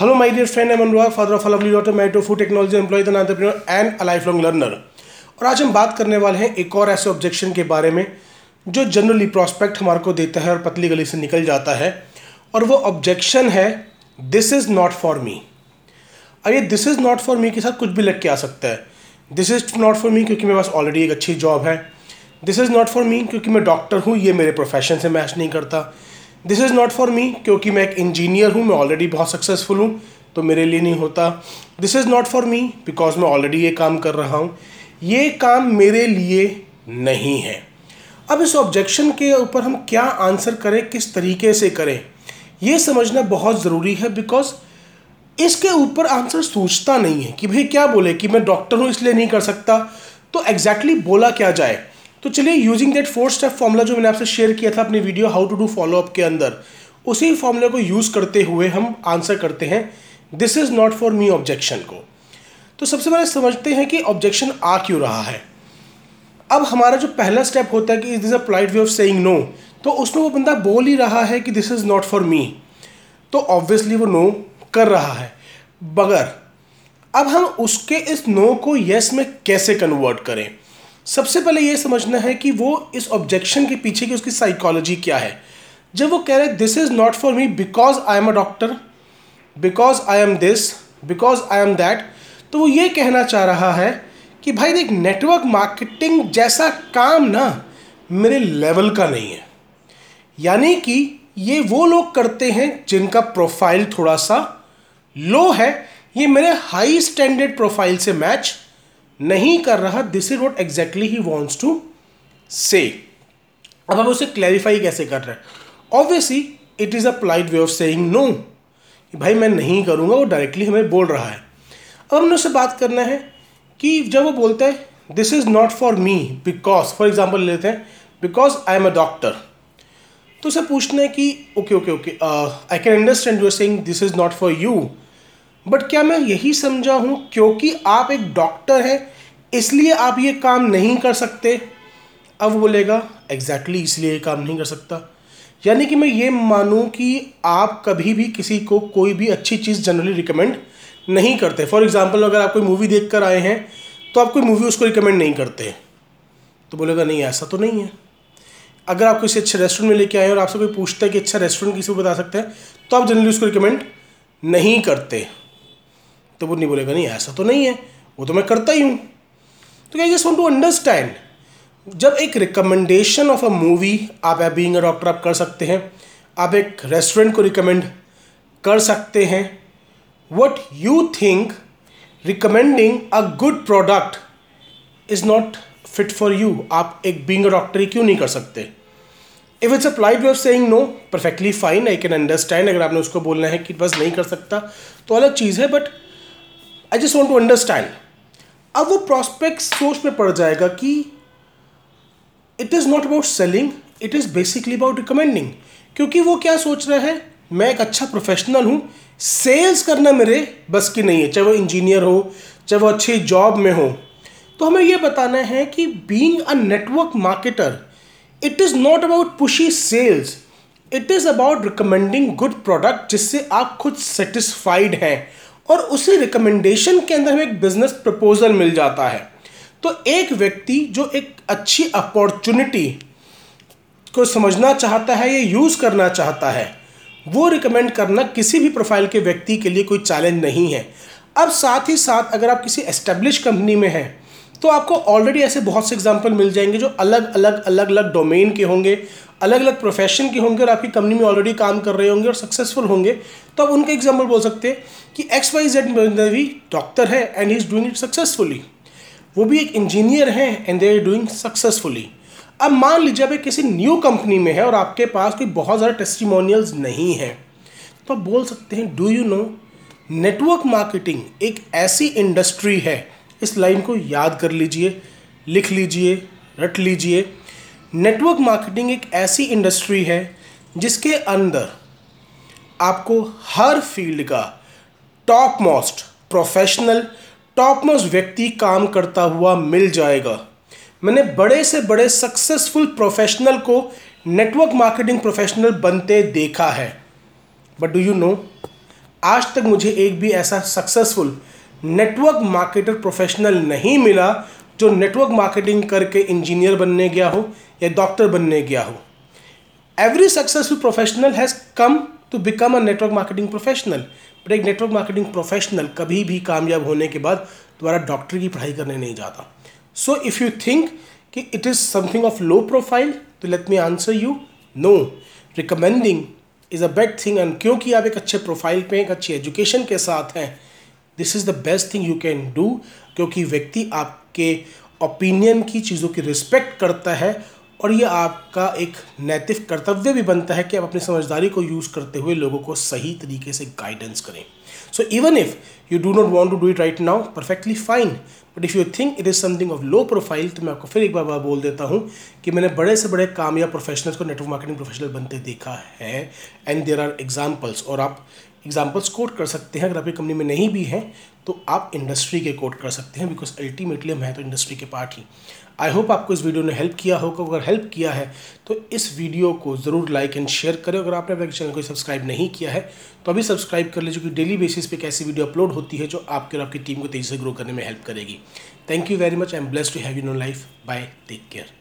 My dear friend. I'm Anurag, father of a lovely daughter, married to food technology employee, an entrepreneur, and a lifelong learner. और आज हम बात करने वाले हैं एक और ऐसे ऑब्जेक्शन के बारे में जो जनरली प्रॉस्पेक्ट हमारे को देता है और पतली गली से निकल जाता है और वो ऑब्जेक्शन है this is not for me अब ये this is not for me के साथ कुछ भी लग के आ सकता है this is not for me क्योंकि मेरे पास ऑलरेडी एक अच्छी जॉब है this is not for me क्योंकि मैं डॉक्टर हूँ ये मेरे प्रोफेशन से मैच नहीं करता this is not for me क्योंकि मैं एक इंजीनियर हूँ, मैं ऑलरेडी बहुत सक्सेसफुल हूँ तो मेरे लिए नहीं होता। This is not for me because मैं ऑलरेडी ये काम कर रहा हूँ। ये काम मेरे लिए नहीं है। अब इस ऑब्जेक्शन के ऊपर हम क्या आंसर करें, किस तरीके से करें? ये समझना बहुत ज़रूरी है बिकॉज़ इसके ऊपर आंसर सोचता नहीं है कि भाई क्या बोले, कि मैं डॉक्टर हूँ, इसलिए नहीं कर सकता। तो एग्जैक्टली exactly बोला क्या जाए? तो चलिए using that four step formula जो मैंने आपसे शेयर किया था अपनी video how to do follow up के अंदर, उसी फॉर्मूले को यूज़ करते हुए हम आंसर करते हैं this is not for me objection को। तो सबसे पहले समझते हैं कि ऑब्जेक्शन आ क्यों रहा है। अब हमारा जो पहला स्टेप होता है कि is this a polite way of saying no तो उसमें वो बंदा बोल ही रहा है कि this is not for me तो ऑब्वियसली वो नो कर रहा है। बगर अब हम उसके इस नो को यस में कैसे कन्वर्ट करें? सबसे पहले ये समझना है कि वो इस ऑब्जेक्शन के पीछे की उसकी साइकोलॉजी क्या है। जब वो कह रहे हैं this is not for me because I am a doctor because I am this because I am that तो वो ये कहना चाह रहा है कि भाई देख नेटवर्क मार्केटिंग जैसा काम ना मेरे लेवल का नहीं है। यानी कि ये वो लोग करते हैं जिनका प्रोफ़ाइल थोड़ा सा लो है, ये मेरे हाई स्टैंडर्ड प्रोफ़ाइल से मैच नहीं कर रहा this is what exactly he wants to say अब हम उसे क्लैरिफाई कैसे कर रहे हैं? Obviously it is a polite way of saying no भाई, मैं नहीं करूँगा, वो डायरेक्टली हमें बोल रहा है। अब हमने उससे बात करना है कि जब वो बोलते हैं this is not for me because for example लेते हैं because I am a doctor तो उसे पूछना है कि okay okay okay I can understand your saying this is not for you but क्या मैं यही समझा हूँ, क्योंकि आप एक डॉक्टर हैं, इसलिए आप ये काम नहीं कर सकते। अब बोलेगा एग्जैक्टली exactly, इसलिए काम नहीं कर सकता। यानी कि मैं ये मानूँ कि आप कभी भी किसी को कोई भी अच्छी चीज़ जनरली रिकमेंड नहीं करते। फॉर एग्ज़ाम्पल अगर आप कोई मूवी देख कर आए हैं तो आप कोई मूवी उसको रिकमेंड नहीं करते। तो बोलेगा, नहीं, ऐसा तो नहीं है। अगर आप किसी अच्छे रेस्टोरेंट में लेके आए और आपसे कोई पूछता है कि अच्छा रेस्टोरेंट किसी को बता सकते हैं तो आप जनरली उसको रिकमेंड नहीं करते। तो वो नहीं बोलेगा, नहीं, ऐसा तो नहीं है, वो तो मैं करता ही हूँ। तो I just want to understand जब एक रिकमेंडेशन ऑफ़ अ मूवी आप बीइंग अ डॉक्टर आप कर सकते हैं, आप एक रेस्टोरेंट को रिकमेंड कर सकते हैं what you think recommending a good product is not fit for you आप एक बींग अ डॉक्टर ही क्यों नहीं कर सकते? If it's a polite way of saying no perfectly fine I can understand अगर आपने उसको बोलना है कि बस नहीं कर सकता तो अलग चीज़ है but I just want to understand अब वो प्रॉस्पेक्ट सोच में पड़ जाएगा कि it is not about selling it is basically about recommending क्योंकि वो क्या सोच रहा है? मैं एक अच्छा प्रोफेशनल हूँ सेल्स करना मेरे बस की नहीं है, चाहे वो इंजीनियर हो, चाहे वो अच्छी जॉब में हो। तो हमें ये बताना है कि being a network marketer it is not about pushy sales it is about recommending good product जिससे आप खुद सेटिस्फाइड हैं। और उसी रिकमेंडेशन के अंदर हमें एक बिज़नेस प्रपोजल मिल जाता है। तो एक व्यक्ति जो एक अच्छी अपॉर्चुनिटी को समझना चाहता है या यूज़ करना चाहता है, वो रिकमेंड करना किसी भी प्रोफ़ाइल के व्यक्ति के लिए कोई चैलेंज नहीं है। अब साथ ही साथ अगर आप किसी एस्टेब्लिश कंपनी में हैं तो आपको ऑलरेडी ऐसे बहुत से एग्ज़ाम्पल मिल जाएँगे जो अलग अलग अलग अलग डोमेन के होंगे, अलग अलग प्रोफेशन के होंगे और आपकी कंपनी में ऑलरेडी काम कर रहे होंगे और सक्सेसफुल होंगे। तो आप उनके एग्ज़ाम्पल बोल सकते हैं कि एक्स वाई जेड भी डॉक्टर है and he is doing it successfully वो भी एक इंजीनियर हैं and they are doing successfully अब मान लीजिए अभी किसी न्यू कंपनी में है और आपके पास कोई बहुत ज़्यादा टेस्टिमोनियल्स नहीं है। तो आप बोल सकते हैं do you know network marketing एक ऐसी इंडस्ट्री है इस लाइन को याद कर लीजिए, लिख लीजिए, रट लीजिए। नेटवर्क मार्केटिंग एक ऐसी इंडस्ट्री है जिसके अंदर आपको हर फ़ील्ड का top most professional top most व्यक्ति काम करता हुआ मिल जाएगा। मैंने बड़े से बड़े सक्सेसफुल प्रोफेशनल को नेटवर्क मार्केटिंग प्रोफेशनल बनते देखा है। बट डू यू नो आज तक मुझे एक भी ऐसा सक्सेसफुल नेटवर्क मार्केटर प्रोफेशनल नहीं मिला जो नेटवर्क मार्केटिंग करके इंजीनियर बनने गया हो या डॉक्टर बनने गया हो। Every successful professional has come to become a network marketing professional but एक नेटवर्क मार्केटिंग प्रोफेशनल कभी भी कामयाब होने के बाद दोबारा डॉक्टर की पढ़ाई करने नहीं जाता। सो इफ़ यू थिंक कि it is something of low profile तो let me answer you no recommending is a bad thing and क्योंकि आप एक अच्छे प्रोफ़ाइल पे एक अच्छी एजुकेशन के साथ हैं this is the best thing you can do क्योंकि व्यक्ति आपके ओपिनियन की चीज़ों की रिस्पेक्ट करता है और ये आपका एक नैतिक कर्तव्य भी बनता है कि आप अपनी समझदारी को यूज़ करते हुए लोगों को सही तरीके से गाइडेंस करें। So even if you do not want to do it right now perfectly fine but if you think it is something of low profile तो मैं आपको फिर एक बार बार बोल देता हूँ कि मैंने बड़े से बड़े कामयाब प्रोफेशनल्स को नेटवर्क मार्केटिंग प्रोफेशनल बनते देखा है एंड देर आर एग्जाम्पल्स और आप एग्जाम्पल्स कोट कर सकते हैं, अगर आपकी कंपनी में नहीं भी हैं तो आप इंडस्ट्री के कोट कर सकते हैं बिकॉज़ अल्टीमेटली हम हैं तो इंडस्ट्री के पार्ट ही। आई होप आपको इस वीडियो ने हेल्प किया होगा। अगर हेल्प किया है तो इस वीडियो को ज़रूर लाइक एंड शेयर करें। अगर आपने अपने चैनल को सब्सक्राइब नहीं किया है तो अभी सब्सक्राइब कर लीजिए, क्योंकि डेली बेसिस पे कैसी वीडियो अपलोड होती है, जो आपके और आपकी टीम को तेज़ी से ग्रो करने में हेल्प करेगी। Thank you very much I am bless to have you know life bye take care